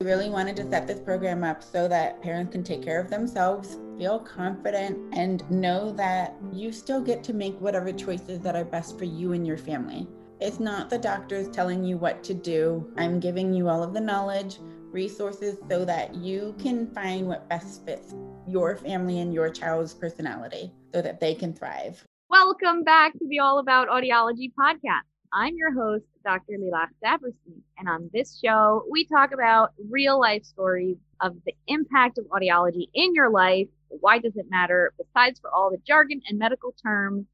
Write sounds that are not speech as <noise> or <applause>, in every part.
I really wanted to set this program up so that parents can take care of themselves, feel confident, and know that you still get to make whatever choices that are best for you and your family. It's not the doctors telling you what to do. I'm giving you all of the knowledge, resources so that you can find what best fits your family and your child's personality so that they can thrive. Welcome back to the All About Audiology podcast. I'm your host, Dr. Lilach Saperstein, and on this show, we talk about real life stories of the impact of audiology in your life. Why does it matter? Besides for all the jargon and medical terms,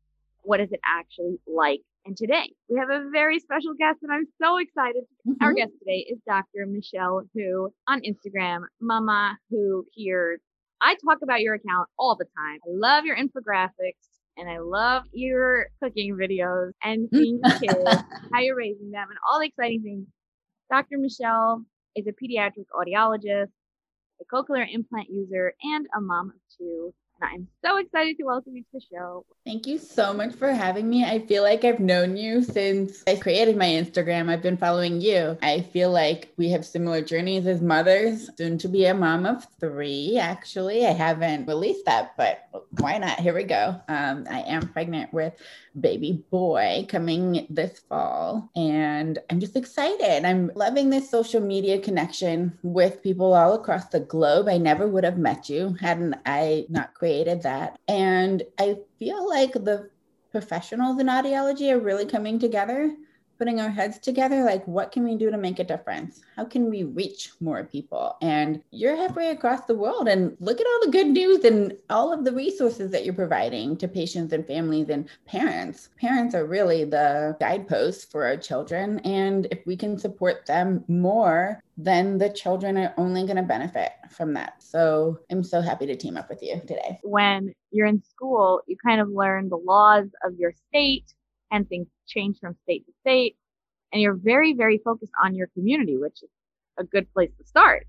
what is it actually like? And today we have a very special guest, and I'm so excited. Mm-hmm. Our guest today is Dr. Michelle Hu on Instagram, Mama Who Hears. I talk about your account all the time. I love your infographics and I love your cooking videos and mm. seeing your kids, <laughs> how you're raising them, and all the exciting things. Dr. Michelle is a pediatric audiologist, a cochlear implant user, and a mom of two. I'm so excited to welcome you to the show. Thank you so much for having me. I feel like I've known you since I created my Instagram. I've been following you. I feel like we have similar journeys as mothers, soon to be a mom of three, actually. I haven't released that, but why not? Here we go. Um, I am pregnant with baby boy coming this fall. And I'm just excited. I'm loving this social media connection with people all across the globe. I never would have met you hadn't I not created that. And I feel like the professionals in audiology are really coming together putting our heads together like what can we do to make a difference how can we reach more people and you're halfway across the world and look at all the good news and all of the resources that you're providing to patients and families and parents parents are really the guideposts for our children and if we can support them more then the children are only going to benefit from that. So I'm so happy to team up with you today. When you're in school, you kind of learn the laws of your state and things change from state to state. And you're very, very focused on your community, which is a good place to start.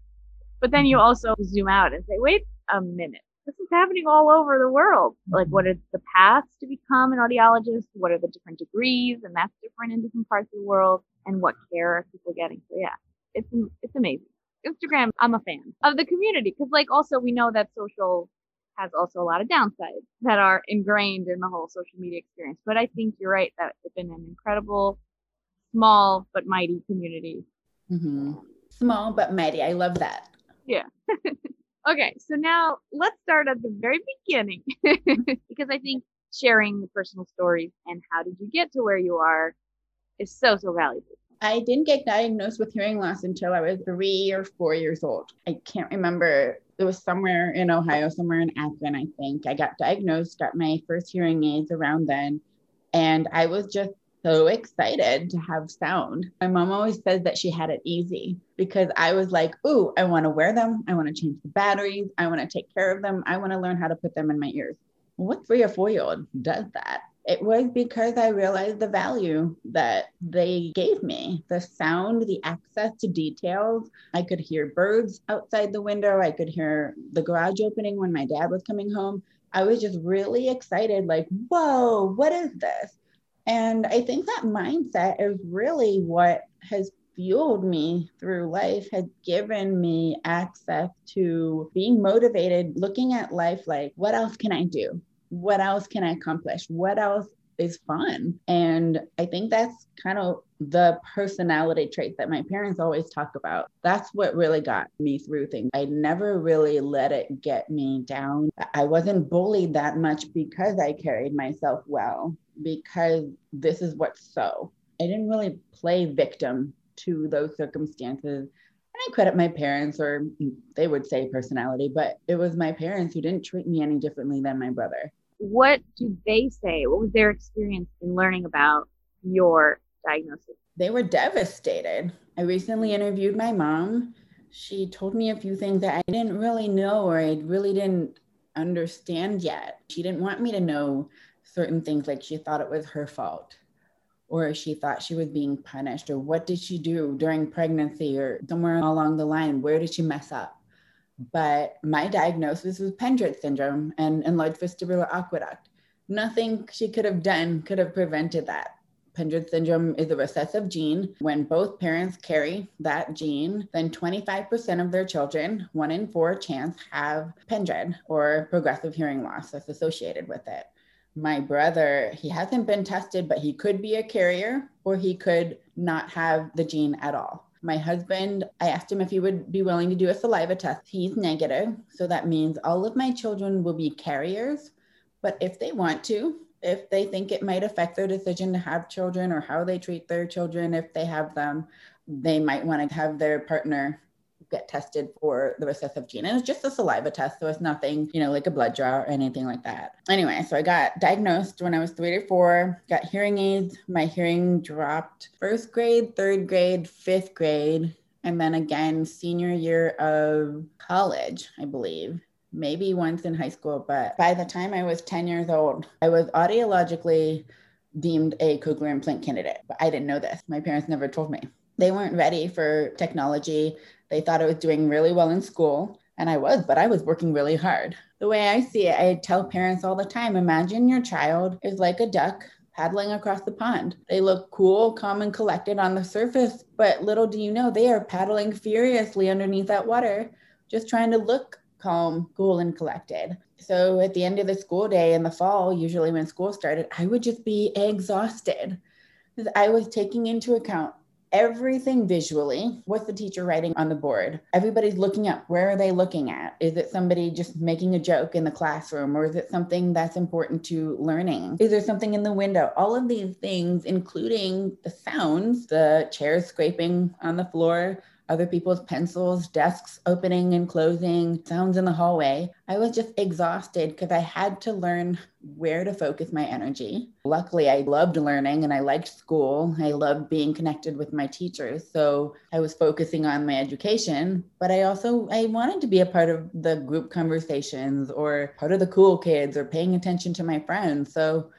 But then you mm-hmm. also zoom out and say, wait a minute, this is happening all over the world. Like, what is the paths to become an audiologist? What are the different degrees? And that's different in different parts of the world. And what care are people getting? So, yeah, it's, it's amazing. Instagram, I'm a fan of the community because, like, also we know that social has also a lot of downsides that are ingrained in the whole social media experience. But I think you're right that it's been an incredible, small but mighty community. Mm-hmm. Small but mighty. I love that. Yeah. <laughs> okay, so now let's start at the very beginning <laughs> because I think sharing the personal stories and how did you get to where you are is so, so valuable. I didn't get diagnosed with hearing loss until I was three or four years old. I can't remember it was somewhere in Ohio, somewhere in Akron, I think. I got diagnosed, got my first hearing aids around then. And I was just so excited to have sound. My mom always says that she had it easy because I was like, ooh, I want to wear them. I want to change the batteries. I want to take care of them. I want to learn how to put them in my ears. What three or four year old does that? It was because I realized the value that they gave me the sound, the access to details. I could hear birds outside the window, I could hear the garage opening when my dad was coming home. I was just really excited, like, whoa, what is this? And I think that mindset is really what has fueled me through life, has given me access to being motivated, looking at life like, what else can I do? What else can I accomplish? What else is fun? And I think that's kind of the personality trait that my parents always talk about. That's what really got me through things. I never really let it get me down. I wasn't bullied that much because I carried myself well, because this is what's so. I didn't really play victim to those circumstances. And I credit my parents, or they would say personality, but it was my parents who didn't treat me any differently than my brother what do they say? What was their experience in learning about your diagnosis? They were devastated. I recently interviewed my mom. She told me a few things that I didn't really know or I really didn't understand yet. She didn't want me to know certain things like she thought it was her fault or she thought she was being punished or what did she do during pregnancy or somewhere along the line where did she mess up but my diagnosis was Pendred syndrome and enlarged vestibular aqueduct. Nothing she could have done could have prevented that. Pendred syndrome is a recessive gene. When both parents carry that gene, then 25% of their children, one in four chance, have Pendred or progressive hearing loss that's associated with it. My brother, he hasn't been tested, but he could be a carrier or he could not have the gene at all. My husband, I asked him if he would be willing to do a saliva test. He's negative. So that means all of my children will be carriers. But if they want to, if they think it might affect their decision to have children or how they treat their children if they have them, they might want to have their partner get tested for the recessive gene. And it's just a saliva test. So it's nothing, you know, like a blood draw or anything like that. Anyway, so I got diagnosed when I was three to four, got hearing aids. My hearing dropped first grade, third grade, fifth grade, and then again, senior year of college, I believe maybe once in high school, but by the time I was 10 years old, I was audiologically deemed a cochlear implant candidate. But I didn't know this. My parents never told me. They weren't ready for technology. They thought I was doing really well in school. And I was, but I was working really hard. The way I see it, I tell parents all the time imagine your child is like a duck paddling across the pond. They look cool, calm, and collected on the surface, but little do you know they are paddling furiously underneath that water, just trying to look calm, cool, and collected. So at the end of the school day in the fall, usually when school started, I would just be exhausted because I was taking into account everything visually. What's the teacher writing on the board? Everybody's looking up. Where are they looking at? Is it somebody just making a joke in the classroom or is it something that's important to learning? Is there something in the window? All of these things, including the sounds, the chairs scraping on the floor, other people's pencils, desks opening and closing, sounds in the hallway. I was just exhausted because I had to learn where to focus my energy. Luckily, I loved learning and I liked school. I loved being connected with my teachers. So I was focusing on my education, but I also I wanted to be a part of the group conversations or part of the cool kids or paying attention to my friends. So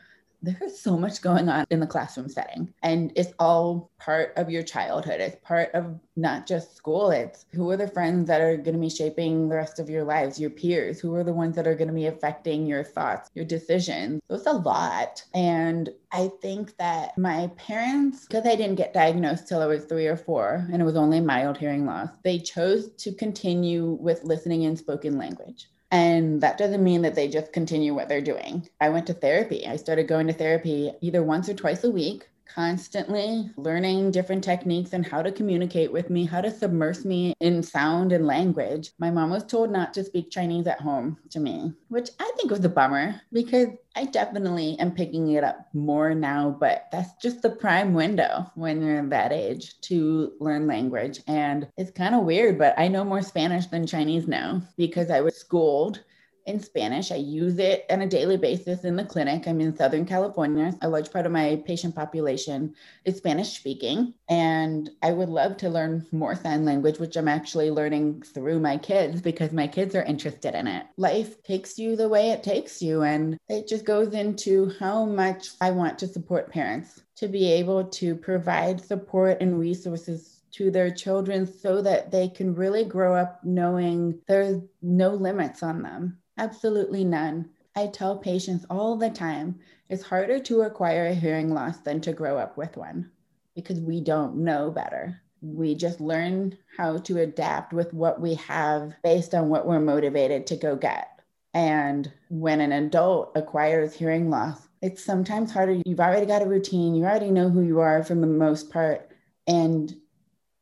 there's so much going on in the classroom setting and it's all part of your childhood. It's part of not just school. It's who are the friends that are going to be shaping the rest of your lives your peers? Who are the ones that are going to be affecting your thoughts your decisions? It's a lot. And i think that my parents because i didn't get diagnosed till i was three or four and it was only mild hearing loss they chose to continue with listening and spoken language and that doesn't mean that they just continue what they're doing. I went to therapy. I started going to therapy either once or twice a week constantly learning different techniques and how to communicate with me, how to submerge me in sound and language. My mom was told not to speak Chinese at home to me, which I think was a bummer because I definitely am picking it up more now, but that's just the prime window when you're that age to learn language. And it's kind of weird, but I know more Spanish than Chinese now because I was schooled in Spanish. I use it on a daily basis in the clinic. I'm in Southern California. A large part of my patient population is Spanish speaking. And I would love to learn more sign language, which I'm actually learning through my kids because my kids are interested in it. Life takes you the way it takes you. And it just goes into how much I want to support parents to be able to provide support and resources to their children so that they can really grow up knowing there's no limits on them. Absolutely none. I tell patients all the time it's harder to acquire a hearing loss than to grow up with one because we don't know better. We just learn how to adapt with what we have based on what we're motivated to go get. And when an adult acquires hearing loss, it's sometimes harder. You've already got a routine, you already know who you are for the most part. And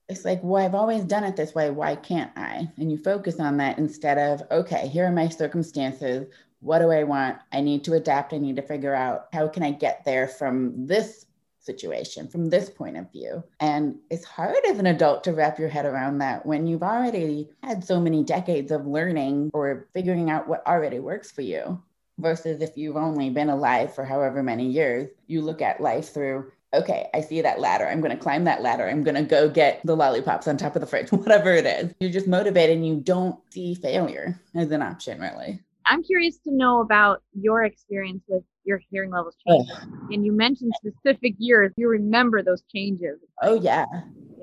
it's like, well, I've always done it this way. Why can't I? And you focus on that instead of, okay, here are my circumstances. What do I want? I need to adapt. I need to figure out how can I get there from this situation, from this point of view. And it's hard as an adult to wrap your head around that when you've already had so many decades of learning or figuring out what already works for you. Versus if you've only been alive for however many years, you look at life through okay, I see that ladder. I'm going to climb that ladder. I'm going to go get the lollipops on top of the fridge, <laughs> whatever it is. You're just motivated and you don't see failure as an option, really. I'm curious to know about your experience with your hearing levels changing. Oh. And you mentioned specific years. You remember those changes. Oh, yeah.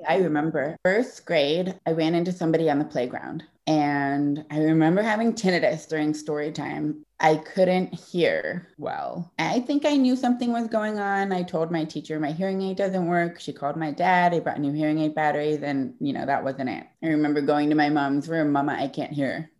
I remember first grade, I ran into somebody on the playground. And I remember having tinnitus during story time. I couldn't hear well. I think I knew something was going on. I told my teacher my hearing aid doesn't work. She called my dad. He brought new hearing aid batteries, and you know, that wasn't it. I remember going to my mom's room, Mama, I can't hear.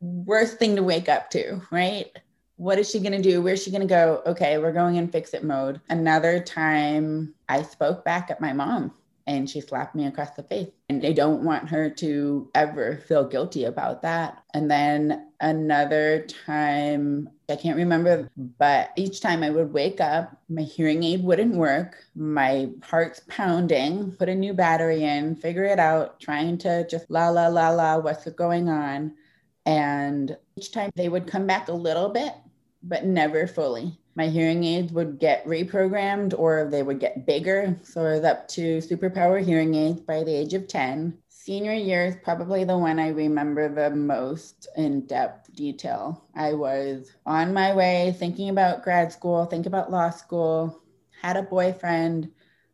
Worst thing to wake up to, right? What is she going to do? Where's she going to go? Okay, we're going in fix it mode. Another time I spoke back at my mom and she slapped me across the face. And I don't want her to ever feel guilty about that. And then another time, I can't remember, but each time I would wake up, my hearing aid wouldn't work. My heart's pounding, put a new battery in, figure it out, trying to just la, la, la, la, what's going on. And each time they would come back a little bit, but never fully my hearing aids would get reprogrammed or they would get bigger. So I was up to superpower hearing aids by the age of 10. Senior year is probably the one I remember the most in depth detail. I was on my way thinking about grad school, thinking about law school, had a boyfriend.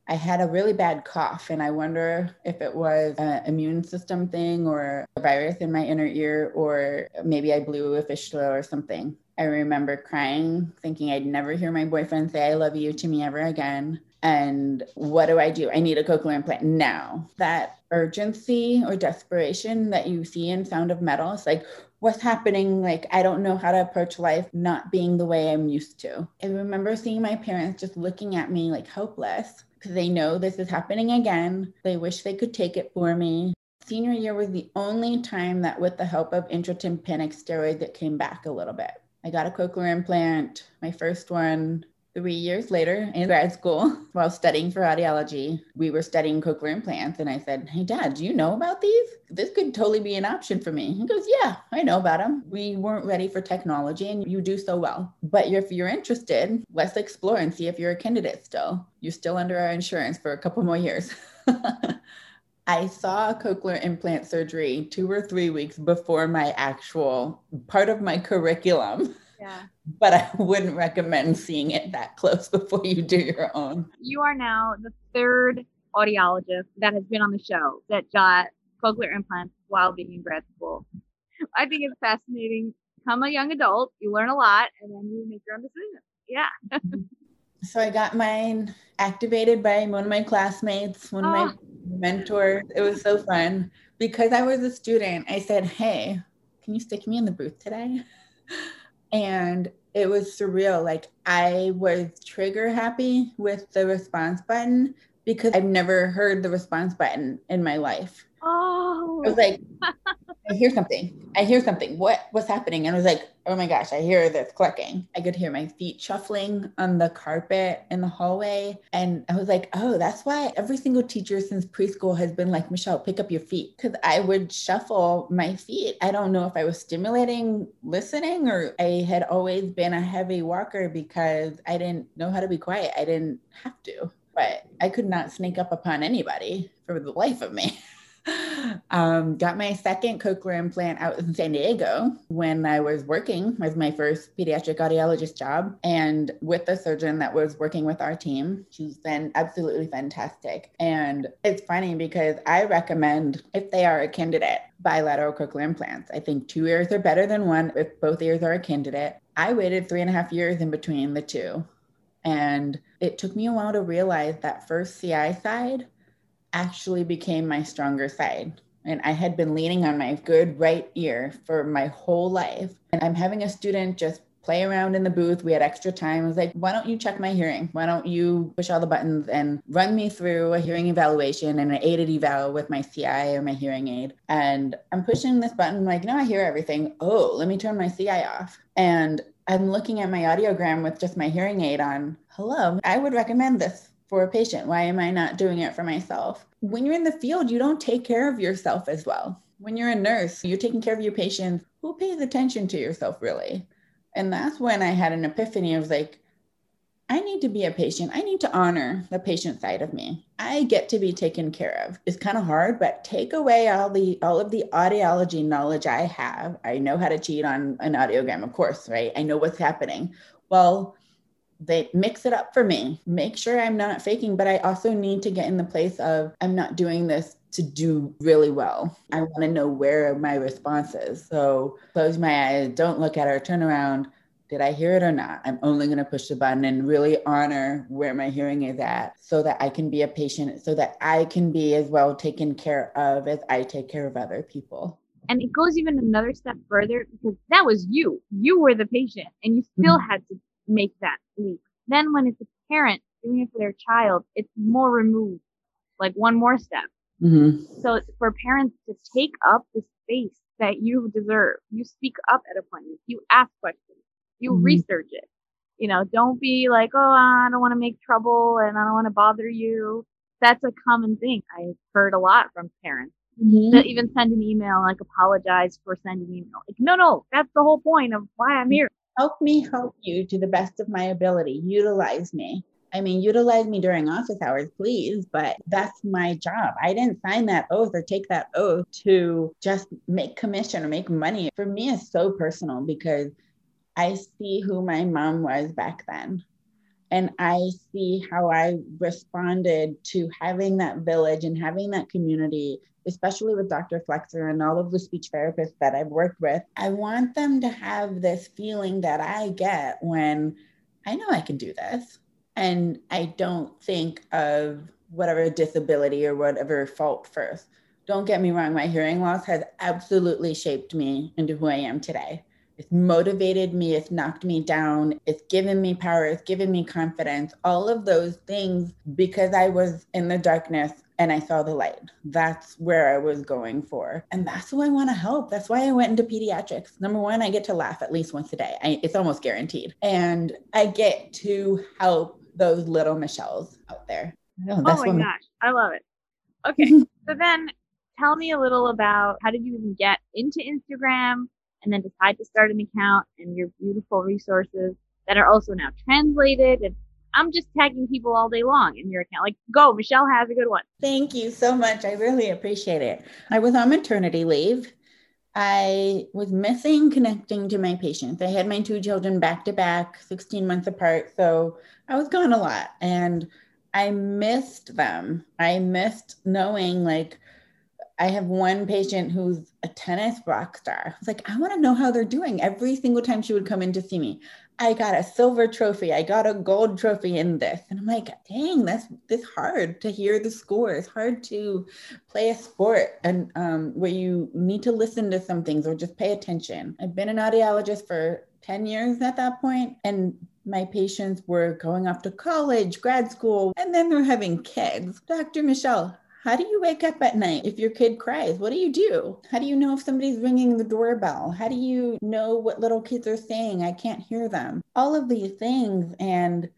I had a really bad cough, and I wonder if it was an immune system thing or a virus in my inner ear, or maybe I blew a fistula or something. I remember crying, thinking I'd never hear my boyfriend say, I love you to me ever again. And what do I do? I need a cochlear implant now. That urgency or desperation that you see in Sound of Metal, it's like, what's happening? Like, I don't know how to approach life not being the way I'm used to. I remember seeing my parents just looking at me like hopeless because they know this is happening again. They wish they could take it for me. Senior year was the only time that, with the help of intratympanic steroids, it came back a little bit. I got a cochlear implant, my first one three years later in grad school <laughs> while studying for audiology. We were studying cochlear implants, and I said, Hey, Dad, do you know about these? This could totally be an option for me. He goes, Yeah, I know about them. We weren't ready for technology, and you do so well. But if you're interested, let's explore and see if you're a candidate still. You're still under our insurance for a couple more years. <laughs> I saw cochlear implant surgery two or three weeks before my actual part of my curriculum. Yeah. But I wouldn't recommend seeing it that close <laughs> before you do your own. You are now the third audiologist that has been on the show that got cochlear implants while being in grad school. I think it's fascinating. Come a young adult, you learn a lot, and then you make your own decisions. Yeah. <laughs> so I got mine activated by one of my classmates, one of oh. my mentors. It was so fun because I was a student. I said, Hey, can you stick me in the booth today? <laughs> And it was surreal. Like I was trigger happy with the response button because I've never heard the response button in my life. Oh, I was like, <laughs> I hear something. I hear something. What what's happening? And I was like, oh my gosh, I hear this clicking. I could hear my feet shuffling on the carpet in the hallway. And I was like, oh, that's why every single teacher since preschool has been like, Michelle, pick up your feet. Cause I would shuffle my feet. I don't know if I was stimulating listening or I had always been a heavy walker because I didn't know how to be quiet. I didn't have to, but I could not sneak up upon anybody for the life of me. <laughs> <laughs> um, got my second cochlear implant out in San Diego when I was working with my first pediatric audiologist job and with the surgeon that was working with our team. She's been absolutely fantastic. And it's funny because I recommend if they are a candidate, bilateral cochlear implants. I think two ears are better than one if both ears are a candidate. I waited three and a half years in between the two. And it took me a while to realize that first CI side actually became my stronger side. And I had been leaning on my good right ear for my whole life. And I'm having a student just play around in the booth. We had extra time. I was like, why don't you check my hearing? Why don't you push all the buttons and run me through a hearing evaluation and an aided eval with my CI or my hearing aid? And I'm pushing this button, like, no, I hear everything. Oh, let me turn my CI off. And I'm looking at my audiogram with just my hearing aid on. Hello, I would recommend this for a patient? Why am I not doing it for myself? When you're in the field, you don't take care of yourself as well. When you're a nurse, you're taking care of your patients. Who pays attention to yourself really? And that's when I had an epiphany. Was like, I need to be a patient. I need to honor the patient side of me. I get to be taken care of. It's kind of hard, but take away all the all of the audiology knowledge I have. I know how to cheat on an audiogram, of course, right? I know what's happening. Well, they mix it up for me, make sure I'm not faking, but I also need to get in the place of I'm not doing this to do really well. I want to know where my response is. So close my eyes, don't look at her, turn around. Did I hear it or not? I'm only going to push the button and really honor where my hearing is at so that I can be a patient, so that I can be as well taken care of as I take care of other people. And it goes even another step further because that was you. You were the patient and you still mm-hmm. had to make that leap. Then when it's a parent doing it for their child, it's more removed, like one more step. Mm-hmm. So for parents to take up the space that you deserve, you speak up at appointments, you ask questions, you mm-hmm. research it. You know, don't be like, oh, I don't want to make trouble and I don't want to bother you. That's a common thing. I've heard a lot from parents. Mm-hmm. To even send an email, like apologize for sending email. Like, no, no, that's the whole point of why I'm here. Help me help you to the best of my ability. Utilize me. I mean, utilize me during office hours, please, but that's my job. I didn't sign that oath or take that oath to just make commission or make money. For me, it's so personal because I see who my mom was back then. And I see how I responded to having that village and having that community, especially with Dr. Flexer and all of the speech therapists that I've worked with. I want them to have this feeling that I get when I know I can do this. And I don't think of whatever disability or whatever fault first. Don't get me wrong, my hearing loss has absolutely shaped me into who I am today. It's motivated me, it's knocked me down, it's given me power, it's given me confidence, all of those things because I was in the darkness and I saw the light. That's where I was going for. And that's who I want to help. That's why I went into pediatrics. Number one, I get to laugh at least once a day. I, it's almost guaranteed. And I get to help those little Michelles out there. Oh, oh my gosh, I love it. Okay, <laughs> so then tell me a little about how did you even get into Instagram and then decide to start an account and your beautiful resources that are also now translated and I'm just tagging people all day long in your account. Like, go, Michelle has a good one. Thank you so much. I really appreciate it. I was on maternity leave. I was missing connecting to my patients. I had my two children back to back, 16 months apart. So I was gone a lot and I missed them. I missed knowing like I have one patient who's a tennis rock star. I was like, I want to know how they're doing every single time she would come in to see me. I got a silver trophy. I got a gold trophy in this. And I'm like, dang, that's this hard to hear the score. It's hard to play a sport and um, where you need to listen to some things or just pay attention. I've been an audiologist for 10 years at that point, and my patients were going off to college, grad school, and then they're having kids. Dr. Michelle, how do you wake up at night if your kid cries? What do you do? How do you know if somebody's ringing the doorbell? How do you know what little kids are saying? I can't hear them. All of these things. And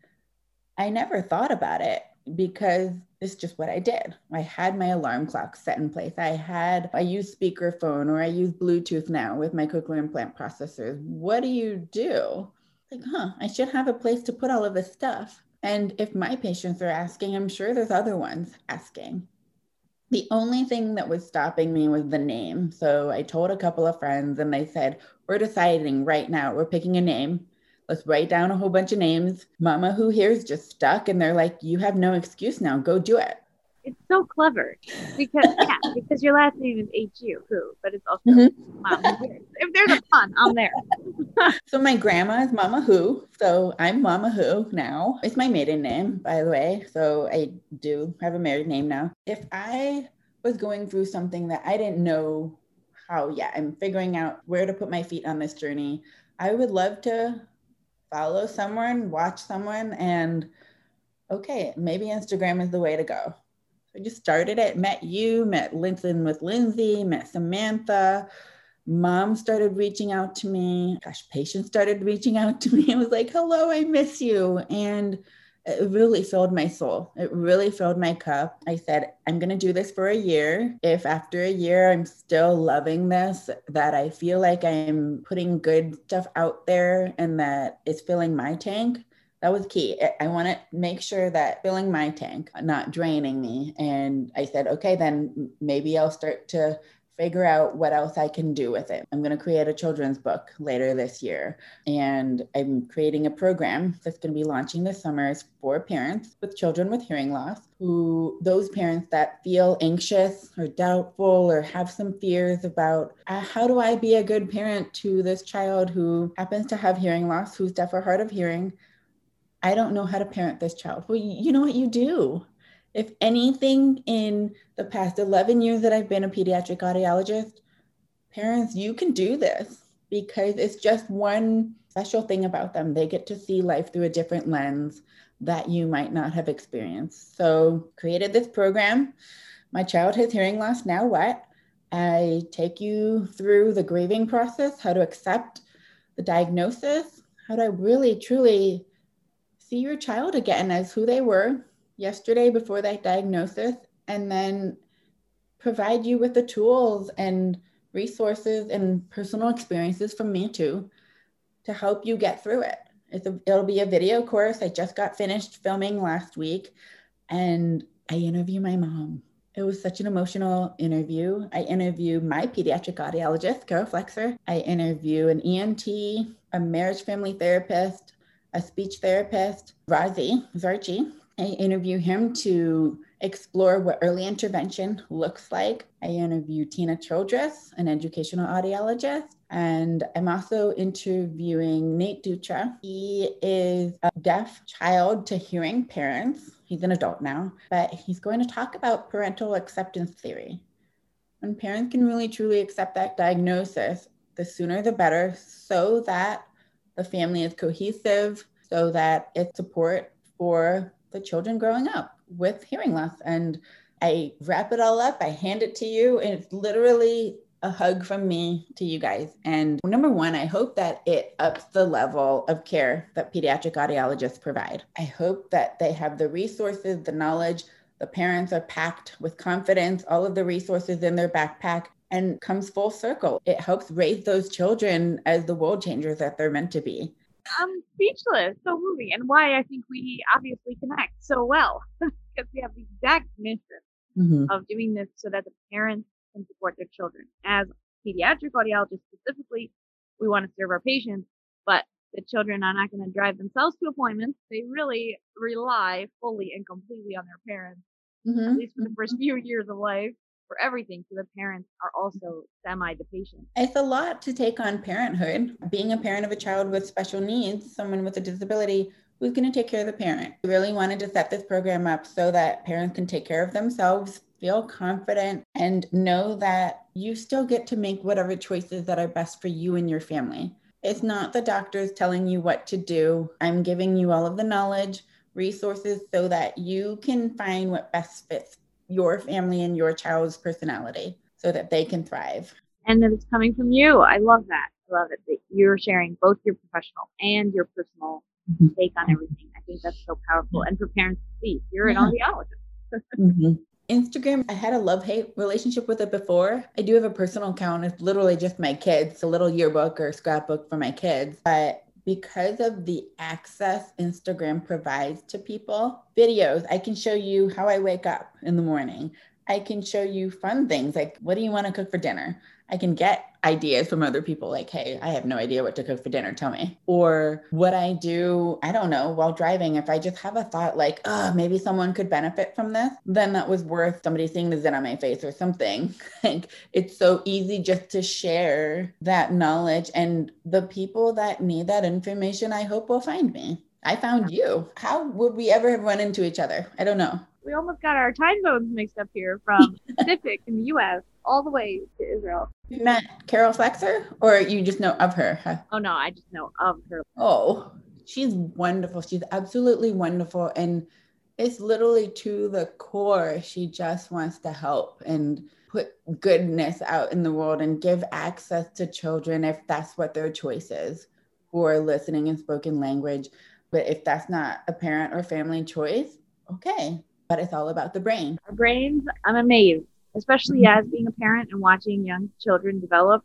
I never thought about it because it's just what I did. I had my alarm clock set in place. I had, I use speakerphone or I use Bluetooth now with my cochlear implant processors. What do you do? Like, huh, I should have a place to put all of this stuff. And if my patients are asking, I'm sure there's other ones asking. The only thing that was stopping me was the name. So I told a couple of friends and they said, We're deciding right now, we're picking a name. Let's write down a whole bunch of names. Mama Who here is just stuck. And they're like, You have no excuse now. Go do it. It's so clever because yeah, because your last name is H U who, but it's also mm-hmm. Mom If there's a pun, I'm there. <laughs> so my grandma is Mama Who, so I'm Mama Who now. It's my maiden name, by the way. So I do have a married name now. If I was going through something that I didn't know how, yeah, I'm figuring out where to put my feet on this journey. I would love to follow someone, watch someone, and okay, maybe Instagram is the way to go. I just started it, met you, met Linton with Lindsay, met Samantha. Mom started reaching out to me. Gosh, patients started reaching out to me. <laughs> I was like, hello, I miss you. And it really filled my soul. It really filled my cup. I said, I'm going to do this for a year. If after a year I'm still loving this, that I feel like I'm putting good stuff out there and that it's filling my tank, that was key. I want to make sure that filling my tank, not draining me. And I said, okay, then maybe I'll start to figure out what else I can do with it. I'm going to create a children's book later this year. And I'm creating a program that's going to be launching this summer for parents with children with hearing loss who those parents that feel anxious or doubtful or have some fears about uh, how do I be a good parent to this child who happens to have hearing loss, who's deaf or hard of hearing. I don't know how to parent this child. Well, you know what you do if anything in the past 11 years that I've been a pediatric audiologist, parents, you can do this because it's just one special thing about them. They get to see life through a different lens that you might not have experienced. So, created this program. My child has hearing loss. Now what? I take you through the grieving process, how to accept the diagnosis, how to really truly see your child again as who they were yesterday before that diagnosis and then provide you with the tools and resources and personal experiences from me too to help you get through it. A, it'll be a video course. I just got finished filming last week and I interview my mom. It was such an emotional interview. I interview my pediatric audiologist, Carol Flexer. I interview an ENT, a marriage family therapist, a speech therapist, Razi Zarchy, I interview him to explore what early intervention looks like. I interview Tina Childress, an educational audiologist, and I'm also interviewing Nate Dutra. He is a deaf child to hearing parents. He's an adult now, but he's going to talk about parental acceptance theory. When parents can really truly accept that diagnosis, the sooner the better, so that the family is cohesive, so that it's support for the children growing up with hearing loss. And I wrap it all up, I hand it to you, and it's literally a hug from me to you guys. And number one, I hope that it ups the level of care that pediatric audiologists provide. I hope that they have the resources, the knowledge, the parents are packed with confidence, all of the resources in their backpack, and comes full circle. It helps raise those children as the world changers that they're meant to be. I'm speechless. So moving, and why I think we obviously connect so well <laughs> because we have the exact mission mm-hmm. of doing this so that the parents can support their children. As pediatric audiologists specifically, we want to serve our patients, but the children are not going to drive themselves to appointments. They really rely fully and completely on their parents, mm-hmm. at least for the first few years of life for everything. So the parents are mm-hmm. also semi the patient. It's a lot to take on parenthood. Being a parent of a child with special needs, someone with a disability, who's going to take care of the parent? We really wanted to set this program up so that parents can take care of themselves, feel confident, and know that you still get to make whatever choices that are best for you and your family. It's not the doctors telling you what to do. I'm giving you all of the knowledge, resources so that you can find what best fits your family and your child's personality so that they can thrive. And that it's coming from you. I love that. I love it that you're sharing both your professional and your personal mm-hmm. take on everything. I think that's so powerful. And for parents to see, you're an audiologist. <laughs> <laughs> mm-hmm. Instagram, I had a love hate relationship with it before. I do have a personal account. It's literally just my kids, a little yearbook or scrapbook for my kids. But because of the access Instagram provides to people, videos, I can show you how I wake up in the morning. I can show you fun things like, what do you want to cook for dinner? I can get ideas from other people like, hey, I have no idea what to cook for dinner. Tell me. Or what I do, I don't know, while driving, if I just have a thought like, oh, maybe someone could benefit from this, then that was worth somebody seeing the zit on my face or something. <laughs> like it's so easy just to share that knowledge. And the people that need that information, I hope will find me. I found you. How would we ever have run into each other? I don't know. We almost got our time zones mixed up here from <laughs> Pacific in the US all the way to Israel. You met Carol Flexer or you just know of her? Huh? Oh no, I just know of her. Oh, she's wonderful. She's absolutely wonderful. And it's literally to the core. She just wants to help and put goodness out in the world and give access to children if that's what their choice is for listening and spoken language. But if that's not a parent or family choice, okay. But it's all about the brain. Our brains, I'm amazed especially mm-hmm. as being a parent and watching young children develop,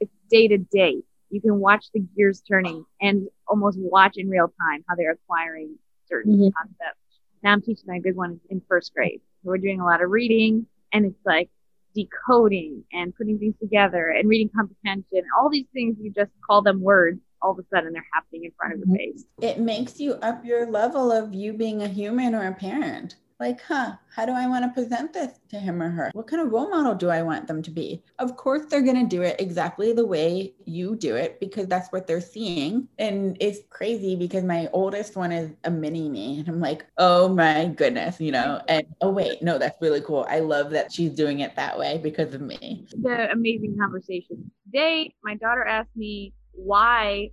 it's day to day. You can watch the gears turning and almost watch in real time how they're acquiring certain mm-hmm. concepts. Now I'm teaching my big one in first grade. So we're doing a lot of reading and it's like decoding and putting things together and reading comprehension, all these things, you just call them words. All of a sudden, they're happening in front of your Mhm. face. It makes you up your level of you being a human or a parent. Like, huh, how do I want to present this to him or her? What kind of role model do I want them to be? Of course, they're going to do it exactly the way you do it because that's what they're seeing. And it's crazy because my oldest one is a mini me. And I'm like, oh my goodness, you know? And oh, wait, no, that's really cool. I love that she's doing it that way because of me. The amazing conversation. Today, my daughter asked me why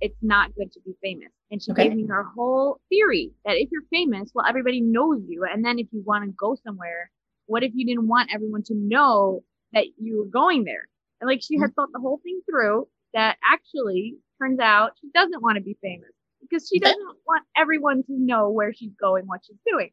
it's not good to be famous. And she Okay. gave me her whole theory that if you're famous, well, everybody knows you. And then if you want to go somewhere, what if you didn't want everyone to know that you were going there? And like she had mm-hmm. thought the whole thing through that actually turns out she doesn't want to be famous because she doesn't want everyone to know where she's going, what she's doing.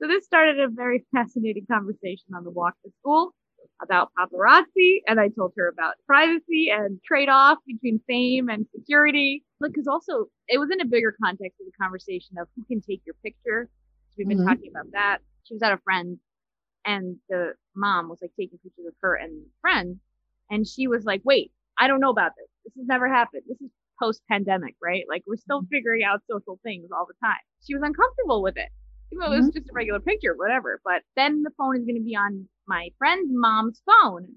So this started a very <laughs> fascinating conversation on the walk to school about paparazzi and I told her about privacy and trade-off between fame and security. Because also it was in a bigger context of the conversation of who can take your picture. So we've been Mhm. talking about that. She was at a friend's and the mom was like taking pictures of her and friends. And she was like, wait, I don't know about this. This has never happened. This is post pandemic, right? Like we're still figuring out social things all the time. She was uncomfortable with it. Even though it was mm-hmm. just a regular picture, whatever. But then the phone is going to be on my friend's mom's phone.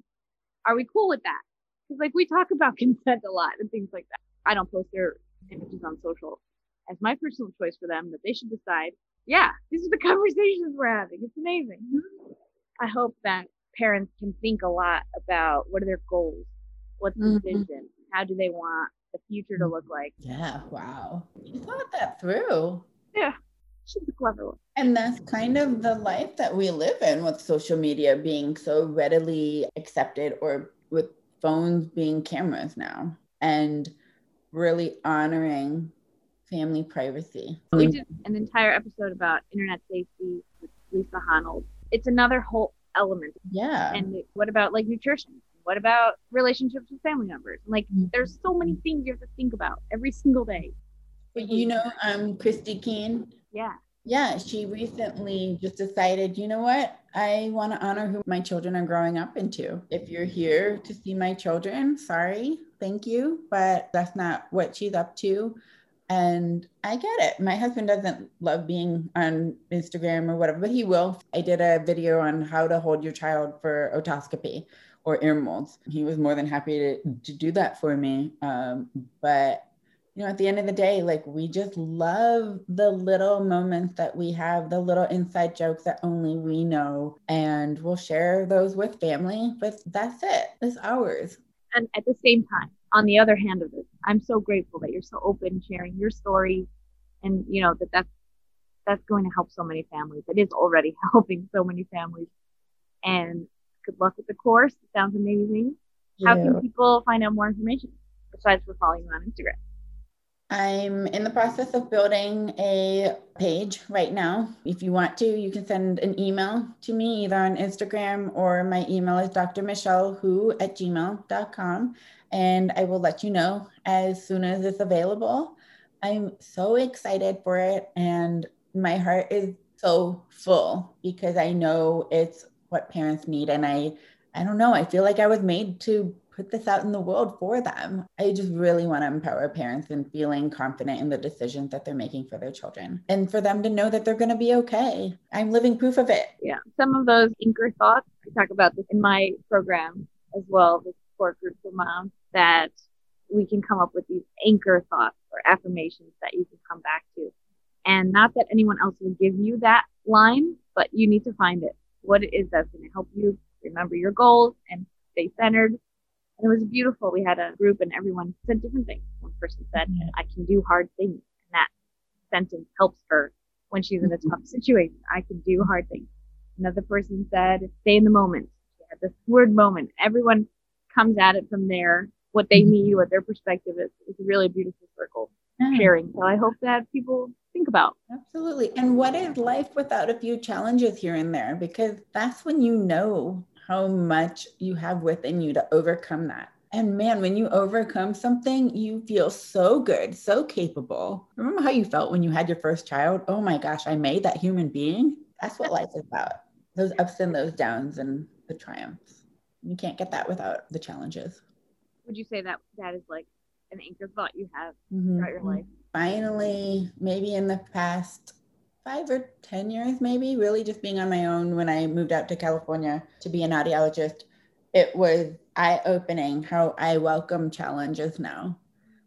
Are we cool with that? Because like we talk about <laughs> consent a lot and things like that. I don't post their images on social as my personal choice for them, but they should decide. Yeah, these are the <laughs> conversations we're having. It's amazing. Mm-hmm. I hope that parents can think a lot about what are their goals, what's the Mhm. vision, how do they want the future to mm-hmm. look like. Yeah, wow. You thought that through. Yeah, she's a clever one. And that's kind of the life that we live in with social media being so readily accepted or with phones being cameras now and really honoring family privacy. We did an entire episode about internet safety with Lisa Honnold. It's another whole element. Yeah. And what about like nutrition? What about relationships with family members? Like there's so many things you have to think about every single day. But you know, um, Christy Keene, Yeah. yeah, she recently just decided, you know what? I want to honor who my children are growing up into. If you're here to see my children, sorry, thank you, but that's not what she's up to. And I get it. My husband doesn't love being on Instagram or whatever, but he will. I did a video on how to hold your child for otoscopy or ear molds. He was more than happy to, to do that for me. Um, but you know, at the end of the day, like we just love the little moments that we have, the little inside jokes that only we know, and we'll share those with family. But that's it, it's ours. And at the same time, on the other hand of this, I'm so grateful that you're so open sharing your story and you know that that's that's going to help so many families. It is already <laughs> helping so many families. And good luck with the course. It sounds amazing. How can people find out more information besides for following you on Instagram? I'm in the process of building a page right now. If you want to, you can send an email to me either on Instagram or my email is drmichellehu at gmail.com. And I will let you know as soon as it's available. I'm so excited for it. And my heart is so full because I know it's what parents need. And I, I don't know, I feel like I was made to put this out in the world for them. I just really want to empower parents in feeling confident in the decisions that they're making for their children and for them to know that they're going to be okay. I'm living proof of it. Yeah. Some of those anchor thoughts, I talk about this in my program as well, the support group for moms, that we can come up with these anchor thoughts or affirmations that you can come back to. And not that anyone else will give you that line, but you need to find it. What it is that's going to help you remember your goals and stay centered and it was beautiful. We had a group and everyone said different things. One person said, Yeah. I can do hard things. And that sentence helps her when she's in a mm-hmm. tough situation. I can do hard things. Another person said, stay in the moment. She had this word moment. Everyone comes at it from there, what they mm-hmm. need, what their perspective is. It's a really beautiful circle Yeah, sharing. So I hope that people think about. absolutely. And what is life without a few challenges here and there? Because that's when you know how much you have within you to overcome that. And man, when you overcome something, you feel so good, so capable. Remember how you felt when you had your first child? Oh my gosh, I made that human being. That's what life is about. Those ups and those downs. And the triumphs. You can't get that without the challenges. Would you say that that is like an anchor thought you have mm-hmm. throughout your life? Finally, maybe in the past five or 10 years, maybe really just being on my own when I moved out to California to be an audiologist, it was eye opening how I welcome challenges now.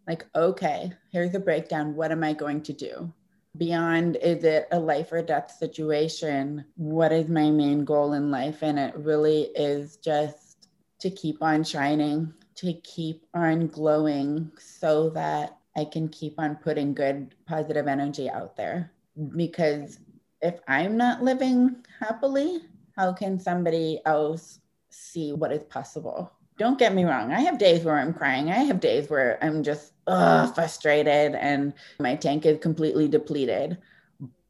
Like, okay, here's a breakdown. What am I going to do? Beyond, is it a life or death situation? What is my main goal in life? And it really is just to keep on shining, to keep on glowing so that I can keep on putting good, positive energy out there because if I'm not living happily, how can somebody else see what is possible? Don't get me wrong. I have days where I'm crying. I have days where I'm just ugh, frustrated and my tank is completely depleted.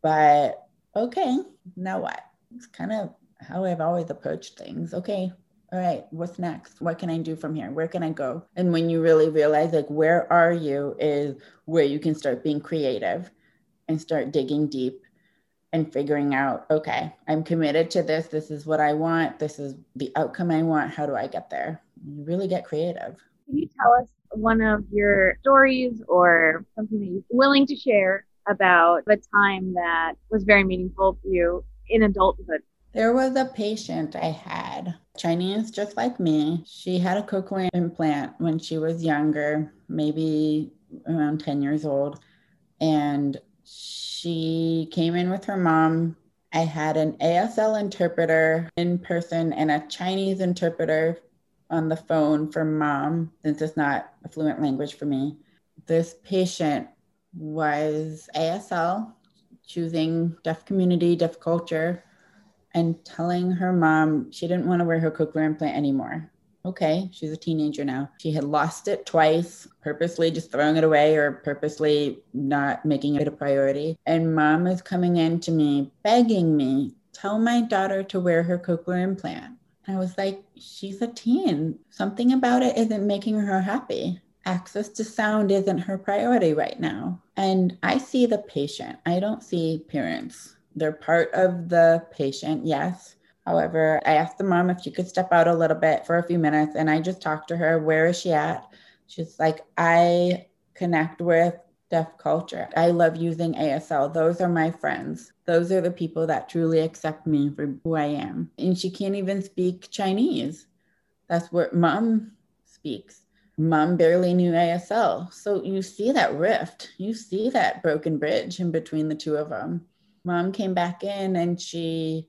But okay, now what? It's kind of how I've always approached things. Okay, all right, what's next? What can I do from here? Where can I go? And when you really realize, like, where are you is where you can start being creative and start digging deep and figuring out okay i'm committed to this. This is what i want. This is the outcome i want. How do i get there? You really get creative. Can you tell us one of your stories or something that you're willing to share about a time that was very meaningful for you in adulthood? There was a patient i had chinese just like me. She had a cochlear implant when she was younger maybe around 10 years old. And she came in with her mom. I had an ASL interpreter in person and a Chinese interpreter on the phone for mom, since it's not a fluent language for me. This patient was ASL, choosing deaf community, deaf culture, and telling her mom she didn't want to wear her cochlear implant anymore okay, she's a teenager now. She had lost it twice, purposely just throwing it away or purposely not making it a priority. And mom is coming in to me, begging me, tell my daughter to wear her cochlear implant. I was like, she's a teen. Something about it isn't making her happy. Access to sound isn't her priority right now. And I see the patient, I don't see parents. They're part of the patient, yes However, I asked the mom if she could step out a little bit for a few minutes and I just talked to her. Where is she at? She's like, I connect with deaf culture. I love using ASL. Those are my friends. Those are the people that truly accept me for who I am. And she can't even speak Chinese. That's what mom speaks. Mom barely knew ASL. So you see that rift. You see that broken bridge in between the two of them. Mom came back in and she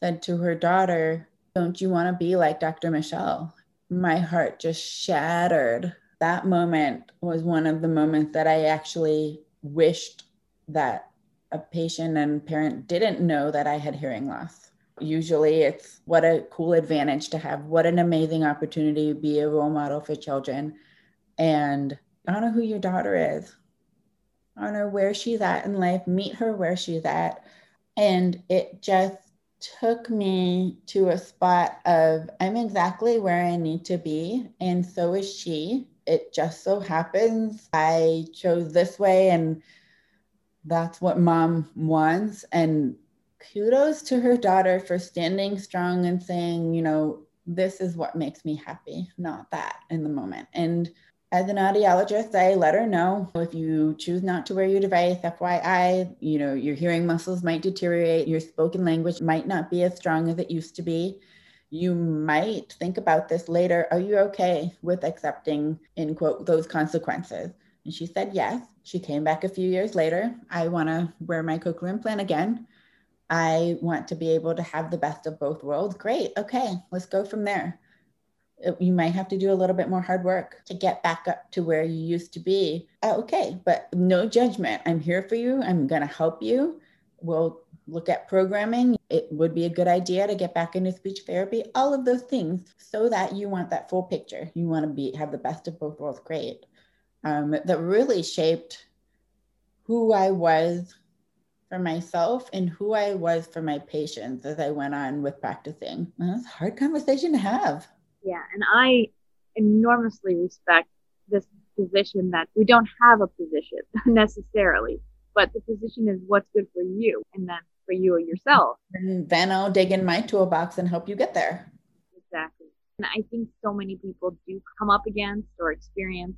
said to her daughter, Don't you want to be like Dr. Michelle? My heart just shattered. That moment was one of the moments that I actually wished that a patient and parent didn't know that I had hearing loss. Usually it's what a cool advantage to have, what an amazing opportunity to be a role model for children. And honor who your daughter is, honor where she's at in life, meet her where she's at. And it just took me to a spot of I'm exactly where I need to be, and so is she. It just so happens I chose this way, and that's what mom wants. And kudos to her daughter for standing strong and saying, you know, this is what makes me happy, not that in the moment. And as an audiologist, I let her know if you choose not to wear your device, FYI, you know, your hearing muscles might deteriorate, your spoken language might not be as strong as it used to be. You might think about this later. Are you okay with accepting, in quote, those consequences? And she said yes. She came back a few years later. I want to wear my cochlear implant again. I want to be able to have the best of both worlds. Great. Okay, let's go from there you might have to do a little bit more hard work to get back up to where you used to be. Uh, okay, but no judgment. I'm here for you. I'm going to help you. We'll look at programming. It would be a good idea to get back into speech therapy, all of those things, so that you want that full picture. You want to be have the best of both worlds. Great. Um, that really shaped who I was for myself and who I was for my patients as I went on with practicing. That's a hard conversation to have. Yeah, and I enormously respect this position that we don't have a position <laughs> necessarily, but the position is what's good for you and then for you yourself. And then I'll dig in my toolbox and help you get there. Exactly. And I think so many people do come up against or experience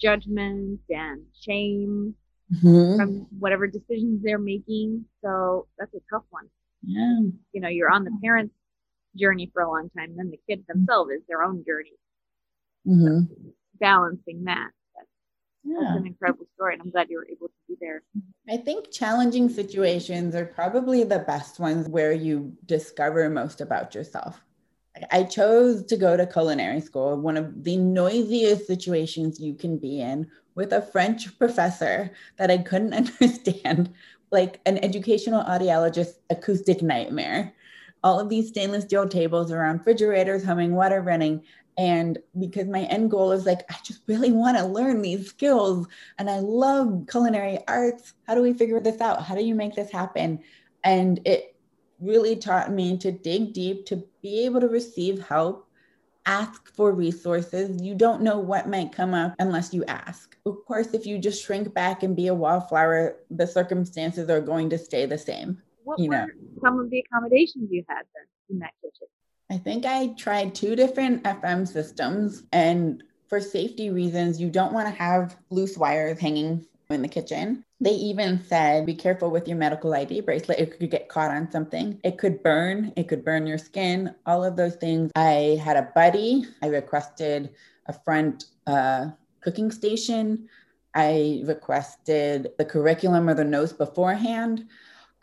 judgment and shame mm-hmm. from whatever decisions they're making. So that's a tough one. Yeah. You know, you're on the parents' journey for a long time, then the kids themselves is their own journey. Mm-hmm. So balancing that. That's, yeah. that's an incredible story, and I'm glad you were able to be there. I think challenging situations are probably the best ones where you discover most about yourself. I chose to go to culinary school, one of the noisiest situations you can be in, with a French professor that I couldn't <laughs> understand, like an educational audiologist acoustic nightmare. All of these stainless steel tables around refrigerators, humming, water running. And because my end goal is like, I just really want to learn these skills and I love culinary arts. How do we figure this out? How do you make this happen? And it really taught me to dig deep, to be able to receive help, ask for resources. You don't know what might come up unless you ask. Of course, if you just shrink back and be a wallflower, the circumstances are going to stay the same. What you know? some of the accommodations you had then in that kitchen? I think I tried two different FM systems, and for safety reasons, you don't want to have loose wires hanging in the kitchen. They even said, be careful with your medical ID bracelet. It could get caught on something. It could burn. It could burn your skin, all of those things. I had a buddy. I requested a front uh, cooking station. I requested the curriculum or the notes beforehand.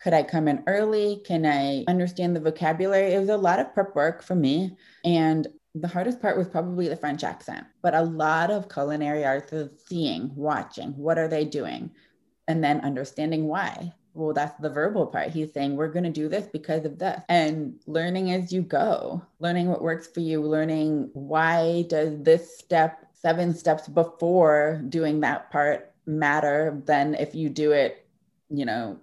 Could I come in early? Can I understand the vocabulary? It was a lot of prep work for me. And the hardest part was probably the French accent, but a lot of culinary arts is seeing, watching, what are they doing? And then understanding why. Well, that's the verbal part. He's saying, we're going to do this because of this. And learning as you go, learning what works for you, learning why does this step, seven steps before doing that part matter than if you do it, you know,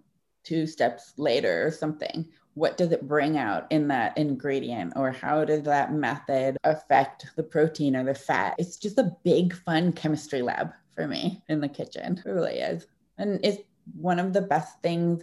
two steps later or something what does it bring out in that ingredient or how does that method affect the protein or the fat? It's just a big fun chemistry lab for me in the kitchen. It really is. And it's one of the best things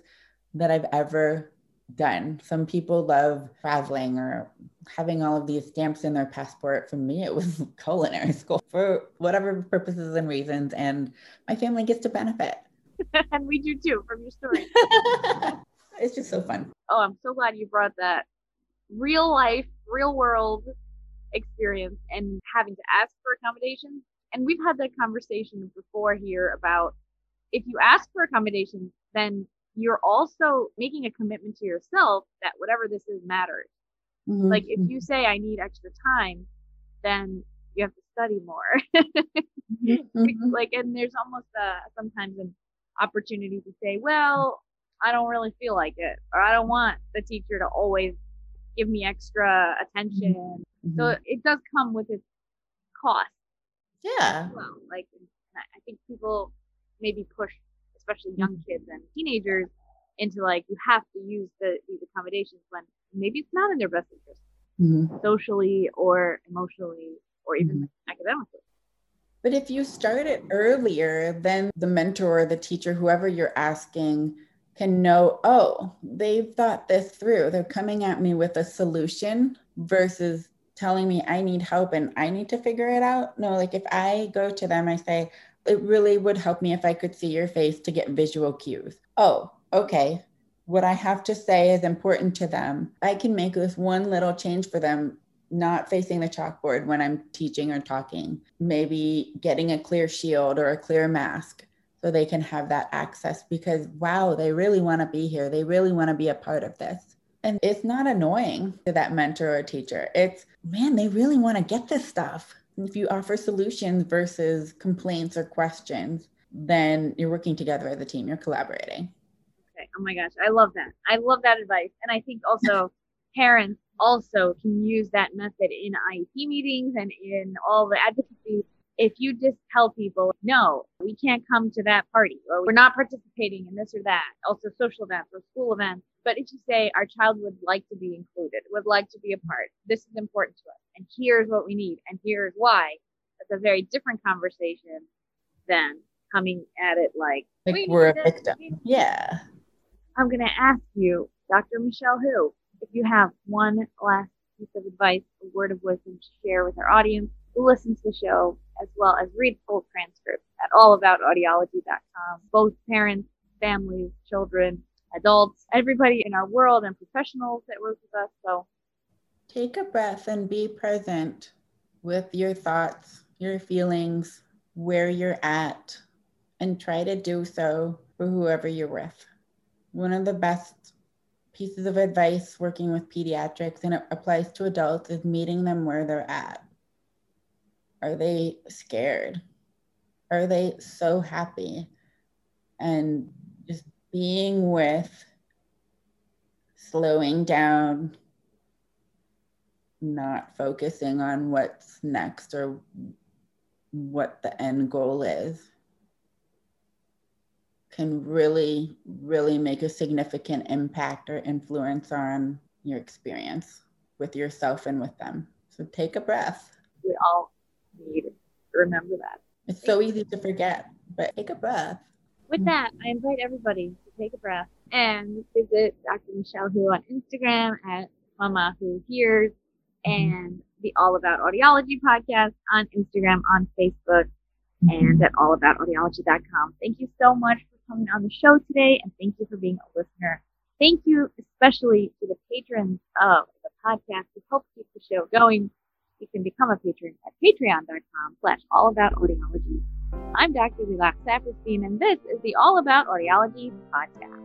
that i've ever done. Some people love traveling or having all of these stamps in their passport. For me it was <laughs> culinary school for whatever purposes and reasons. And my family gets to benefit <laughs> and we do too from your story <laughs> it's just so fun. Oh, I'm so glad you brought that real life, real world experience and having to ask for accommodations. And we've had that conversation before here about if you ask for accommodations, then you're also making a commitment to yourself that whatever this is matters. Mm-hmm. Like if you say I need extra time, then you have to study more. <laughs> mm-hmm. Like and there's almost a sometimes an opportunity to say, well, I don't really feel like it, or I don't want the teacher to always give me extra attention. Mm-hmm. So it does come with its cost. Yeah. Well, like I think people maybe push, especially young mm-hmm. kids and teenagers, into like you have to use the these accommodations when maybe it's not in their best interest, mm-hmm. socially or emotionally or even mm-hmm. academically. But if you start it earlier, then the mentor, the teacher, whoever you're asking can know, oh, they've thought this through. They're coming at me with a solution versus telling me I need help and I need to figure it out. No, like if I go to them, I say, it really would help me if I could see your face to get visual cues. Oh, okay. What I have to say is important to them. I can make this one little change for them, not facing the chalkboard when I'm teaching or talking. Maybe getting a clear shield or a clear mask so they can have that access because wow, they really want to be here. They really want to be a part of this. And it's not annoying to that mentor or teacher. It's, man, they really want to get this stuff. If you offer solutions versus complaints or questions, then you're working together as a team, you're collaborating. Okay. Oh my gosh. I love that. I love that advice. And I think also <laughs> parents also can use that method in IEP meetings and in all the advocacy if you just tell people, no, we can't come to that party or we're not participating in this or that, also social events or school events. But if you say our child would like to be included, would like to be a part, this is important to us, and here's what we need, and here's why, that's a very different conversation than coming at it like, like we're a victim. Yeah. I'm going to ask you, Dr. Michelle Hu, if you have one last piece of advice, a word of wisdom to share with our audience who listens to the show, as well as read full transcripts at allaboutaudiology.com. Both parents, families, children, adults, everybody in our world, and professionals that work with us. So take a breath and be present with your thoughts, your feelings, where you're at, and try to do so for whoever you're with. One of the best pieces of advice working with pediatrics, and it applies to adults, is meeting them where they're at. Are they scared? Are they so happy? And just being with, slowing down, not focusing on what's next or what the end goal is can really, really make a significant impact or influence on your experience with yourself and with them. So take a breath. We all need to remember that. It's so easy to forget, but take a breath. With that, I invite everybody to take a breath and visit Dr. Michelle Hu on Instagram at Mama Who Hears and the All About Audiology podcast on Instagram, on Facebook, and at allaboutaudiology.com. Thank you so much coming on the show today, and thank you for being a listener. Thank you especially to the patrons of the podcast who help keep the show going. You can become a patron at patreon.com slash allaboutaudiology. I'm Dr. Lilach Saperstein, and this is the All About Audiology podcast.